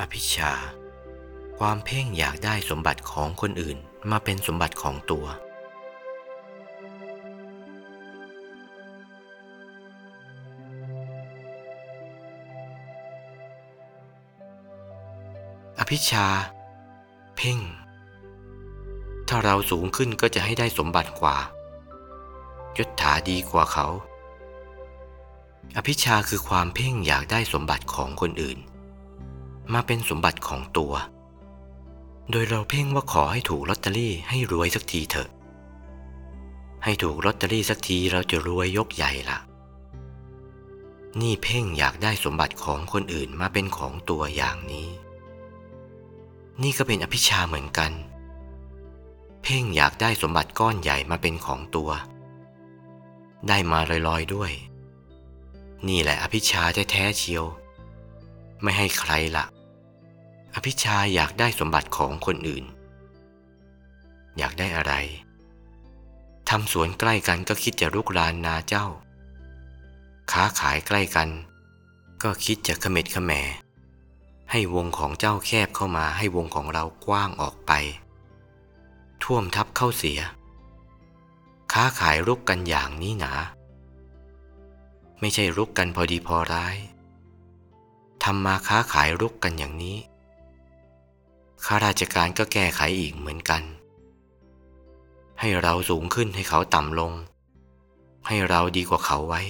อภิชา ความเพ่งอยากได้สมบัติของคนอื่นมาเป็นสมบัติของตัว อภิชา เพ่ง ถ้าเราสูงขึ้นก็จะให้ได้สมบัติกว่ายศถาดีกว่าเขา อภิชาคือความเพ่งอยากได้สมบัติของคนอื่น มาเป็นสมบัติของตัว โดยเราเพ่งว่าขอให้ถูกลอตเตอรี่ให้รวยสักทีเถอะ ให้ถูกลอตเตอรี่สักทีเราจะรวยยกใหญ่ละนี่เพ่งอยากได้สมบัติของคนอื่นมาเป็นของตัวอย่างนี้ นี่ก็เป็นอภิชาเหมือนกัน เพ่งอยากได้สมบัติก้อนใหญ่มาเป็นของตัว ได้มาลอยๆด้วย นี่แหละอภิชาแท้ๆเชียว ไม่ให้ใครละ อภิชาอยากได้สมบัติของคนอื่น อยากได้อะไรทำสวนใกล้กันก็คิดจะรุกรานนาเจ้า ค้าขายใกล้กัน ก็คิดจะขม็ดขแหมให้วงของเจ้าแคบเข้ามาให้วงของเรากว้างออกไป ท่วมทับเข้าเสีย ค้าขายรุกกันอย่างนี้หนา ไม่ใช่รุกกันพอดีพอร้ายทำมาค้าขายรุกกันอย่างนี้ ข้าราชการก็แก้ไขอีกเหมือนกัน ให้เราสูงขึ้นให้เขาต่ำลง ให้เราดีกว่าเขาไว้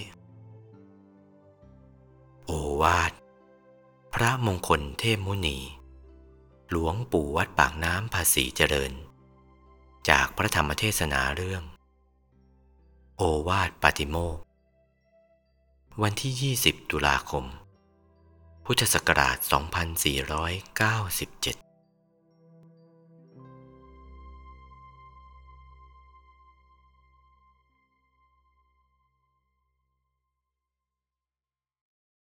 โอวาท พระมงคลเทพมุนี หลวงปู่วัดปากน้ำภาษีเจริญ จากพระธรรมเทศนาเรื่อง โอวาทปาติโมกวันที่ 20 ตุลาคม พุทธศักราช 2497